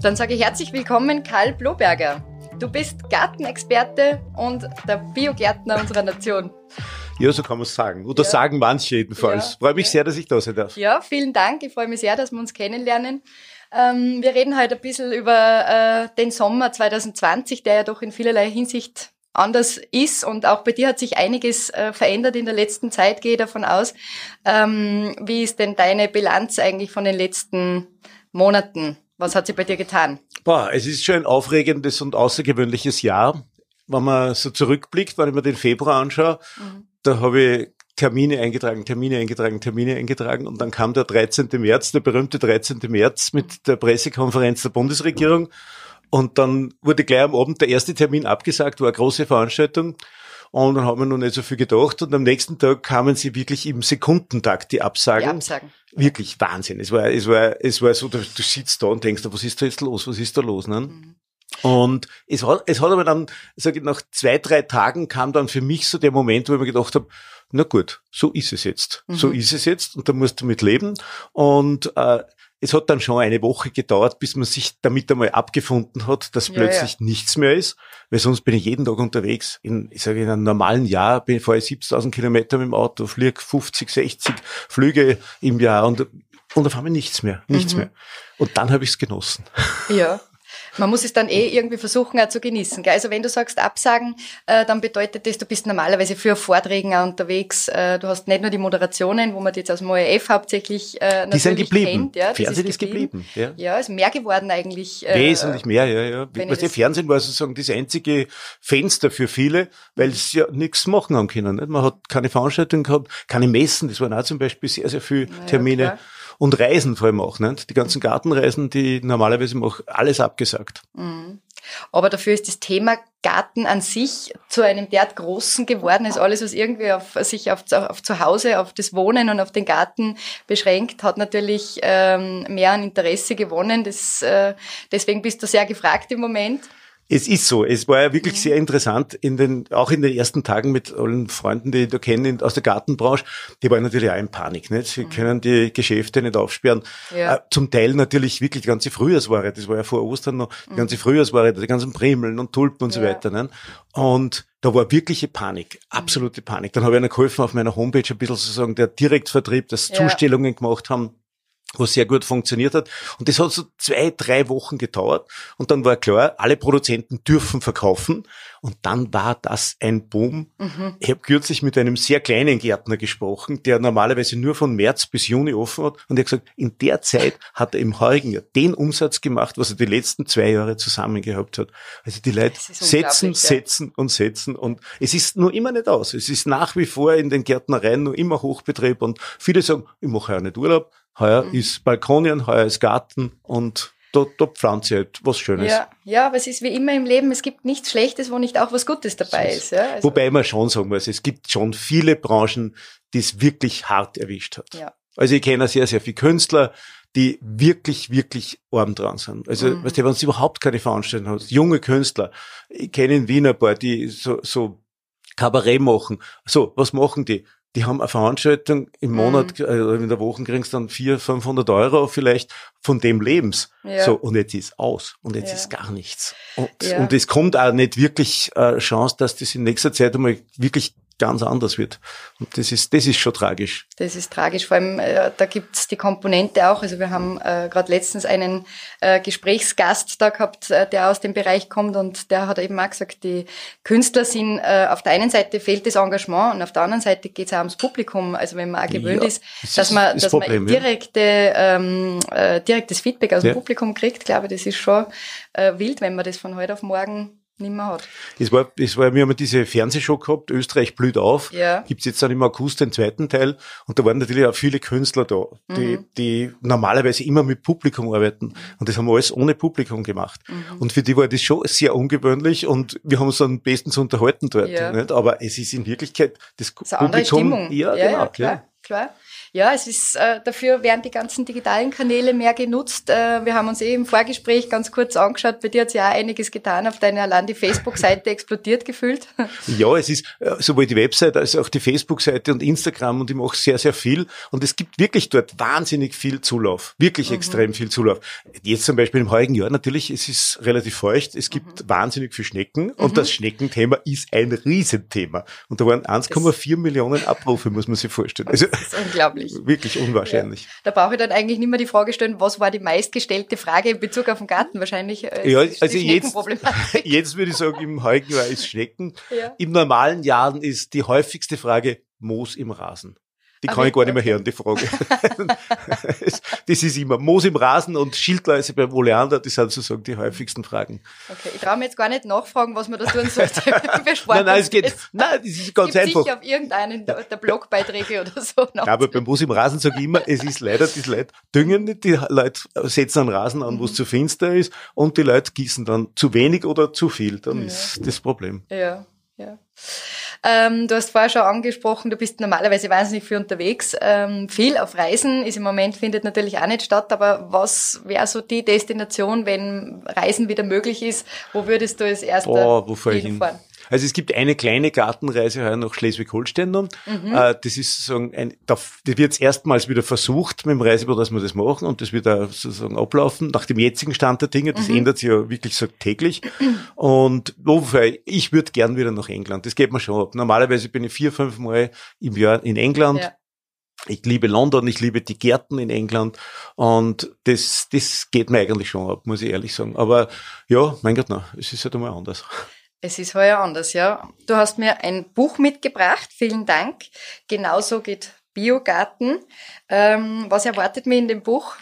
Dann sage ich herzlich willkommen, Karl Bloberger. Du bist Gartenexperte und der Biogärtner unserer Nation. Ja, so kann man es sagen. Oder ja. sagen manche jedenfalls. Ja. Freue mich sehr, dass ich da sein darf. Ja, vielen Dank. Ich freue mich sehr, dass wir uns kennenlernen. Ähm, wir reden heute ein bisschen über äh, den Sommer 2020, der ja doch in vielerlei Hinsicht anders ist und auch bei dir hat sich einiges äh, verändert in der letzten Zeit, gehe ich davon aus. Ähm, wie ist denn deine Bilanz eigentlich von den letzten Monaten? Was hat sich bei dir getan? Boah, es ist schon ein aufregendes und außergewöhnliches Jahr. Wenn man so zurückblickt, wenn ich mir den Februar anschaue, mhm. da habe ich Termine eingetragen, Termine eingetragen, Termine eingetragen und dann kam der 13. März, der berühmte 13. März mit der Pressekonferenz der Bundesregierung und dann wurde gleich am Abend der erste Termin abgesagt, war eine große Veranstaltung und dann haben wir noch nicht so viel gedacht und am nächsten Tag kamen sie wirklich im Sekundentakt die Absagen. Die Absagen. Wirklich Wahnsinn. Es war, es war, es war so, du, du sitzt da und denkst, was ist da jetzt los? Was ist da los? Ne? Mhm. Und es hat, es hat aber dann, sage ich, nach zwei, drei Tagen kam dann für mich so der Moment, wo ich mir gedacht habe, na gut, so ist es jetzt. Mhm. So ist es jetzt und da musst du mit leben. Und äh, es hat dann schon eine Woche gedauert, bis man sich damit einmal abgefunden hat, dass ja, plötzlich ja. nichts mehr ist, weil sonst bin ich jeden Tag unterwegs. In, ich sage, in einem normalen Jahr bin ich vorher 70.000 Kilometer mit dem Auto, fliege 50, 60 Flüge im Jahr und, und auf einmal nichts mehr, nichts mhm. mehr. Und dann habe ich es genossen. Ja. Man muss es dann eh irgendwie versuchen auch zu genießen. Gell? Also wenn du sagst Absagen, äh, dann bedeutet das, du bist normalerweise für Vorträgen auch unterwegs. Äh, du hast nicht nur die Moderationen, wo man jetzt aus dem ORF hauptsächlich äh, natürlich Die sind geblieben. Kennt, ja, Fernsehen ist geblieben. Ist geblieben. Ja. ja, ist mehr geworden eigentlich. Äh, Wesentlich mehr, ja, ja. Was der Fernsehen war sozusagen das einzige Fenster für viele, weil sie ja nichts machen haben können. Nicht? Man hat keine Veranstaltungen gehabt, keine Messen, das waren auch zum Beispiel sehr, sehr viele Termine. Ja, und Reisen vor allem auch. Nicht? Die ganzen Gartenreisen, die normalerweise mache, alles abgesagt. Mhm. Aber dafür ist das Thema Garten an sich zu einem derart großen geworden, ist alles, was irgendwie auf sich auf, auf zu Hause, auf das Wohnen und auf den Garten beschränkt, hat natürlich ähm, mehr an Interesse gewonnen. Das, äh, deswegen bist du sehr gefragt im Moment. Es ist so. Es war ja wirklich mhm. sehr interessant in den, auch in den ersten Tagen mit allen Freunden, die ich da kenne aus der Gartenbranche. Die waren natürlich auch in Panik, nicht? Sie mhm. können die Geschäfte nicht aufsperren. Ja. Äh, zum Teil natürlich wirklich die ganze Frühjahrsware. Das war ja vor Ostern noch die ganze mhm. Frühjahrsware, die ganzen Primeln und Tulpen und ja. so weiter, nicht? Und da war wirkliche Panik, absolute Panik. Dann habe ich einer geholfen auf meiner Homepage ein bisschen sozusagen der Direktvertrieb, dass ja. Zustellungen gemacht haben was sehr gut funktioniert hat. Und das hat so zwei, drei Wochen gedauert. Und dann war klar, alle Produzenten dürfen verkaufen. Und dann war das ein Boom. Mhm. Ich habe kürzlich mit einem sehr kleinen Gärtner gesprochen, der normalerweise nur von März bis Juni offen hat. Und er hat gesagt, in der Zeit hat er im heurigen Jahr den Umsatz gemacht, was er die letzten zwei Jahre zusammen gehabt hat. Also die Leute setzen, setzen und setzen. Und es ist nur immer nicht aus. Es ist nach wie vor in den Gärtnereien nur immer Hochbetrieb. Und viele sagen, ich mache ja nicht Urlaub heuer mhm. ist Balkonien, heuer ist Garten und da, da pflanze ich halt was Schönes. Ja, ja, aber es ist wie immer im Leben, es gibt nichts Schlechtes, wo nicht auch was Gutes dabei ist. Ja? Also Wobei man schon sagen muss, es gibt schon viele Branchen, die es wirklich hart erwischt hat. Ja. Also ich kenne sehr, sehr viele Künstler, die wirklich, wirklich arm dran sind. Also, mhm. weißt du, wenn du überhaupt keine Veranstaltung hast, junge Künstler, ich kenne in Wien ein paar, die so, so Kabarett machen. So, was machen die? Die haben eine Veranstaltung im Monat, mhm. äh, in der Woche kriegst du dann 400, 500 Euro vielleicht von dem Lebens. Ja. So, und jetzt ist aus. Und jetzt ja. ist gar nichts. Und, ja. und es kommt auch nicht wirklich äh, Chance, dass das in nächster Zeit einmal wirklich ganz anders wird. Und das ist, das ist schon tragisch. Das ist tragisch. Vor allem, äh, da gibt's die Komponente auch. Also wir haben äh, gerade letztens einen äh, Gesprächsgast da gehabt, äh, der aus dem Bereich kommt und der hat eben auch gesagt, die Künstler sind, äh, auf der einen Seite fehlt das Engagement und auf der anderen Seite geht's auch ums Publikum. Also wenn man auch gewöhnt ja, ist, dass man, das dass Problem, man direkte, ähm, äh, direktes Feedback aus dem Publikum kriegt, glaube ich, das ist schon äh, wild, wenn man das von heute auf morgen nicht mehr hat. Es war, es war, wir haben diese Fernsehshow gehabt, Österreich blüht auf. Ja. Gibt's jetzt dann im August den zweiten Teil. Und da waren natürlich auch viele Künstler da, die, mhm. die normalerweise immer mit Publikum arbeiten. Und das haben wir alles ohne Publikum gemacht. Mhm. Und für die war das schon sehr ungewöhnlich und wir haben uns dann bestens unterhalten dort. Ja. Nicht? Aber es ist in Wirklichkeit das, das Publikum. Stimmung. Ja, ja genau. Ja, klar, klar. Ja, es ist äh, dafür werden die ganzen digitalen Kanäle mehr genutzt. Äh, wir haben uns eh im Vorgespräch ganz kurz angeschaut. Bei dir hat ja einiges getan. Auf deiner allein die Facebook-Seite explodiert gefühlt. Ja, es ist äh, sowohl die Website als auch die Facebook-Seite und Instagram und ich mache sehr, sehr viel. Und es gibt wirklich dort wahnsinnig viel Zulauf. Wirklich mhm. extrem viel Zulauf. Jetzt zum Beispiel im heutigen Jahr natürlich, es ist relativ feucht. Es gibt mhm. wahnsinnig viel Schnecken und mhm. das Schneckenthema ist ein Riesenthema. Und da waren 1,4 Millionen Abrufe, muss man sich vorstellen. Also, das ist unglaublich. Wirklich unwahrscheinlich. Ja. Da brauche ich dann eigentlich nicht mehr die Frage stellen, was war die meistgestellte Frage in Bezug auf den Garten? Wahrscheinlich äh, ja, also jetzt, jetzt würde ich sagen, im heutigen Jahr ist Schnecken. Ja. Im normalen Jahren ist die häufigste Frage Moos im Rasen. Die kann okay, ich gar nicht mehr hören, die Frage. das ist immer Moos im Rasen und Schildläuse beim Oleander, das sind sozusagen die häufigsten Fragen. Okay, ich traue mir jetzt gar nicht nachfragen, was man da tun sollte. nein, nein, es geht, nein, das ist ganz einfach. sicher auf irgendeinen der, der Blogbeiträge oder so. Ja, aber beim Moos im Rasen sage ich immer, es ist leider, die Leute düngen nicht, die Leute setzen einen Rasen an, wo es mhm. zu finster ist und die Leute gießen dann zu wenig oder zu viel, dann ja. ist das Problem. Ja, ja. Ähm, du hast vorher schon angesprochen, du bist normalerweise wahnsinnig viel unterwegs. Ähm, viel auf Reisen ist im Moment findet natürlich auch nicht statt, aber was wäre so die Destination, wenn Reisen wieder möglich ist? Wo würdest du als erster Boah, wo hinfahren? Also es gibt eine kleine Gartenreise heuer nach Schleswig-Holstein. Mhm. Äh, das ist sozusagen ein, das wird jetzt erstmals wieder versucht mit dem Reisebüro, dass wir das machen und das wird da sozusagen ablaufen nach dem jetzigen Stand der Dinge. Das mhm. ändert sich ja wirklich so täglich. Und wofür ich würde gern wieder nach England. Das geht mir schon ab. Normalerweise bin ich vier, fünf Mal im Jahr in England. Ja. Ich liebe London, ich liebe die Gärten in England und das, das geht mir eigentlich schon ab, muss ich ehrlich sagen. Aber ja, mein Gott, na, es ist halt einmal anders. Es ist heuer anders, ja. Du hast mir ein Buch mitgebracht. Vielen Dank. Genauso geht Biogarten. Ähm, was erwartet mir in dem Buch?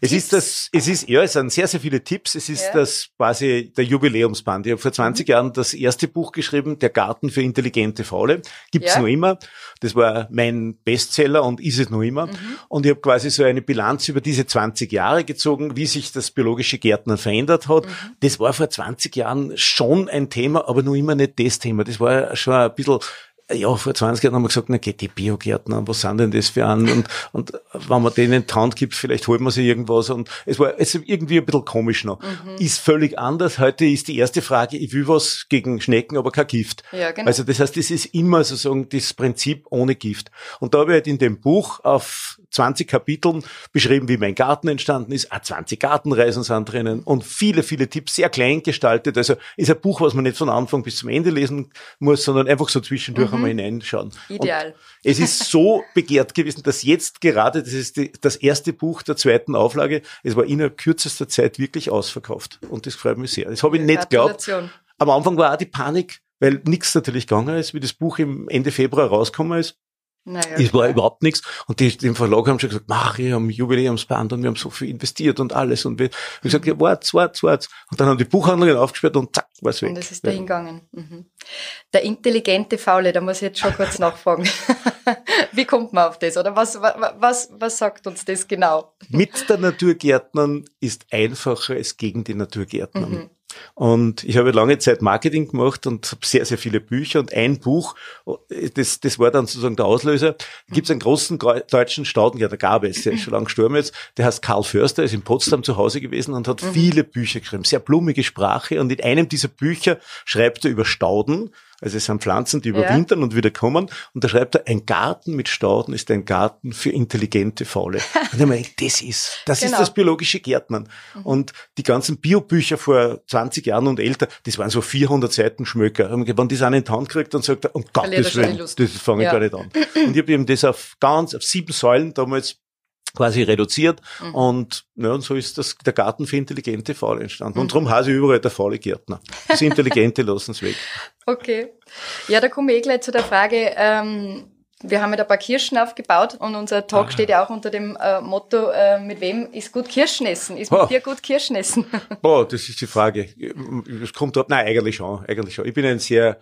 Es Tipps? ist das, es ist, ja, es sind sehr, sehr viele Tipps. Es ist ja. das quasi der Jubiläumsband. Ich habe vor 20 mhm. Jahren das erste Buch geschrieben, Der Garten für intelligente Faule. Gibt's ja. noch immer. Das war mein Bestseller und ist es noch immer. Mhm. Und ich habe quasi so eine Bilanz über diese 20 Jahre gezogen, wie sich das biologische Gärtnern verändert hat. Mhm. Das war vor 20 Jahren schon ein Thema, aber noch immer nicht das Thema. Das war schon ein bisschen ja, vor 20 Jahren haben wir gesagt, na geht die Biogärtner, was sind denn das für an? Und, und wenn man denen Taunt gibt, vielleicht holt man sich irgendwas. Und es war es irgendwie ein bisschen komisch noch. Mhm. Ist völlig anders. Heute ist die erste Frage, ich will was gegen Schnecken, aber kein Gift. Ja, genau. Also das heißt, das ist immer sozusagen das Prinzip ohne Gift. Und da habe ich halt in dem Buch auf 20 Kapiteln beschrieben, wie mein Garten entstanden ist. Auch 20 Gartenreisen sind drinnen und viele, viele Tipps, sehr klein gestaltet. Also ist ein Buch, was man nicht von Anfang bis zum Ende lesen muss, sondern einfach so zwischendurch mhm. einmal hineinschauen. Ideal. Und es ist so begehrt gewesen, dass jetzt gerade, das ist die, das erste Buch der zweiten Auflage, es war innerhalb kürzester Zeit wirklich ausverkauft. Und das freut mich sehr. Das habe ich nicht geglaubt. Am Anfang war auch die Panik, weil nichts natürlich gegangen ist, wie das Buch im Ende Februar rausgekommen ist. Naja, es war überhaupt nichts. Und die, die im Verlag haben schon gesagt, mach, wir haben Jubiläumsband und wir haben so viel investiert und alles. Und wir haben gesagt, ja, wart, wart, wart. Und dann haben die Buchhandlungen aufgesperrt und zack, war es weg. Und das ist dahin gegangen. Mhm. Der intelligente Faule, da muss ich jetzt schon kurz nachfragen. Wie kommt man auf das? Oder was, was, was sagt uns das genau? Mit der Naturgärtnern ist einfacher als gegen die Naturgärtnern. Mhm. Und ich habe lange Zeit Marketing gemacht und habe sehr, sehr viele Bücher und ein Buch, das, das war dann sozusagen der Auslöser. Gibt es einen großen deutschen Staudengärtner, gab es, der ist schon lange gestorben jetzt, der heißt Karl Förster, ist in Potsdam zu Hause gewesen und hat mhm. viele Bücher geschrieben, sehr blumige Sprache und in einem dieser Bücher schreibt er über Stauden, also es sind Pflanzen, die überwintern ja. und wieder kommen. Und da schreibt er, ein Garten mit Stauden ist ein Garten für intelligente Faule. Und ich meine, das ist, das genau. ist das biologische Gärtnern. Mhm. Und die ganzen Biobücher vor 20 Jahren und älter, das waren so 400 Seiten Schmöcker. Und wenn die es einen in die Hand kriegt, dann sagt er, um Gottes Willen, das fange ich ja. gar nicht an. Und ich habe eben das auf ganz, auf sieben Säulen damals quasi reduziert mhm. und ja, und so ist das der Garten für intelligente Faule entstanden. Mhm. Und darum heiße ich überall der faule Gärtner. Das Intelligente lassen es weg. Okay. Ja, da komme ich eh gleich zu der Frage, ähm, wir haben ja ein paar Kirschen aufgebaut und unser Talk ah. steht ja auch unter dem äh, Motto, äh, mit wem ist gut Kirschen essen? Ist mit oh. dir gut Kirschen essen? Boah, das ist die Frage. Es kommt ab, nein, eigentlich schon, eigentlich schon. Ich bin ein sehr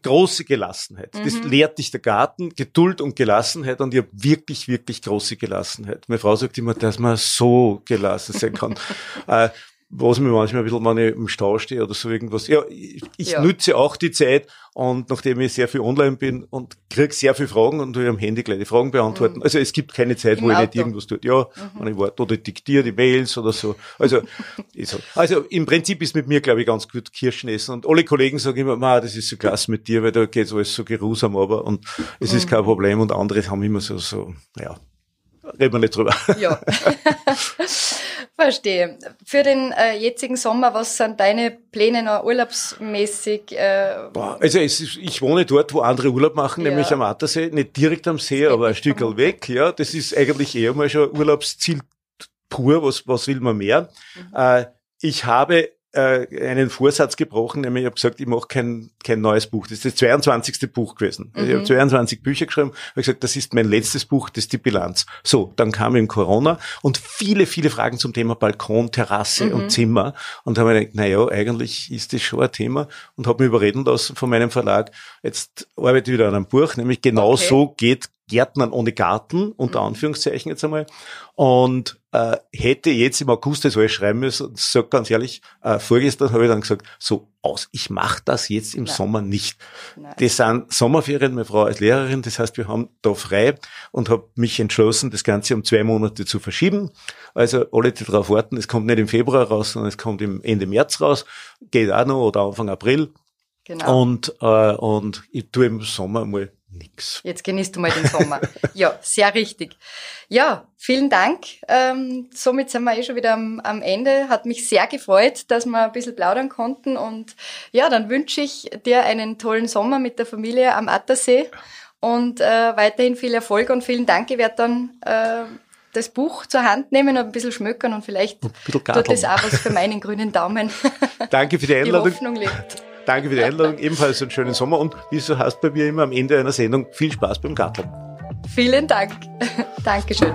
große Gelassenheit. Mhm. Das lehrt dich der Garten, Geduld und Gelassenheit und ich habe wirklich, wirklich große Gelassenheit. Meine Frau sagt immer, dass man so gelassen sein kann. äh, was mir manchmal ein bisschen, wenn ich im Stau stehe oder so irgendwas. Ja, ich, ich ja. nutze auch die Zeit und nachdem ich sehr viel online bin und kriege sehr viele Fragen und will am Handy gleich die Fragen beantworten. Mhm. Also es gibt keine Zeit, Im wo Auto. ich nicht irgendwas tue. Ja, mhm. wenn ich warte oder diktiere die Mails oder so. Also, so. also im Prinzip ist mit mir, glaube ich, ganz gut Kirschen essen. Und alle Kollegen sagen immer, Ma, das ist so klasse mit dir, weil da geht alles so geruhsam aber und es mhm. ist kein Problem. Und andere haben immer so, so, ja, reden wir nicht drüber. Ja. Verstehe. Für den äh, jetzigen Sommer, was sind deine Pläne noch urlaubsmäßig? Äh? Boah, also ist, ich wohne dort, wo andere Urlaub machen, ja. nämlich am Attersee, nicht direkt am See, aber ein Stück weg. Ja, das ist eigentlich eher mal schon Urlaubsziel pur. Was, was will man mehr? Mhm. Äh, ich habe äh, einen Vorsatz gebrochen, nämlich ich habe gesagt, ich mache kein, kein neues Buch. Das ist das 22. Buch gewesen. Mhm. Ich habe 22 Bücher geschrieben, habe gesagt, das ist mein letztes Buch, das ist die Bilanz. So, dann kam eben Corona und viele, viele Fragen zum Thema Balkon, Terrasse mhm. und Zimmer. Und habe mir gedacht, na ja, eigentlich ist das schon ein Thema und habe mich überreden lassen von meinem Verlag, jetzt arbeite ich wieder an einem Buch, nämlich genau okay. so geht Gärtnern ohne Garten, unter mhm. Anführungszeichen jetzt einmal. Und äh, hätte jetzt im August das alles schreiben müssen, sag ganz ehrlich, äh, vorgestern habe ich dann gesagt, so aus, ich mache das jetzt im Nein. Sommer nicht. Nein. Das sind Sommerferien, meine Frau als Lehrerin, das heißt, wir haben da frei und habe mich entschlossen, das Ganze um zwei Monate zu verschieben. Also alle, die darauf warten, es kommt nicht im Februar raus, sondern es kommt im Ende März raus, geht auch noch oder Anfang April. Genau. Und, äh, und ich tue im Sommer mal nix. Jetzt genießt du mal den Sommer. ja, sehr richtig. Ja, vielen Dank. Ähm, somit sind wir eh schon wieder am, am, Ende. Hat mich sehr gefreut, dass wir ein bisschen plaudern konnten. Und ja, dann wünsche ich dir einen tollen Sommer mit der Familie am Attersee und äh, weiterhin viel Erfolg und vielen Dank. Ich werde dann äh, das Buch zur Hand nehmen und ein bisschen schmökern und vielleicht tut das auch was für meinen grünen Daumen. Danke für die Einladung. Die Hoffnung lebt. Danke für die Einladung. Ebenfalls einen schönen Sommer und wie es so heißt bei mir immer am Ende einer Sendung, viel Spaß beim Garteln. Vielen Dank. Dankeschön.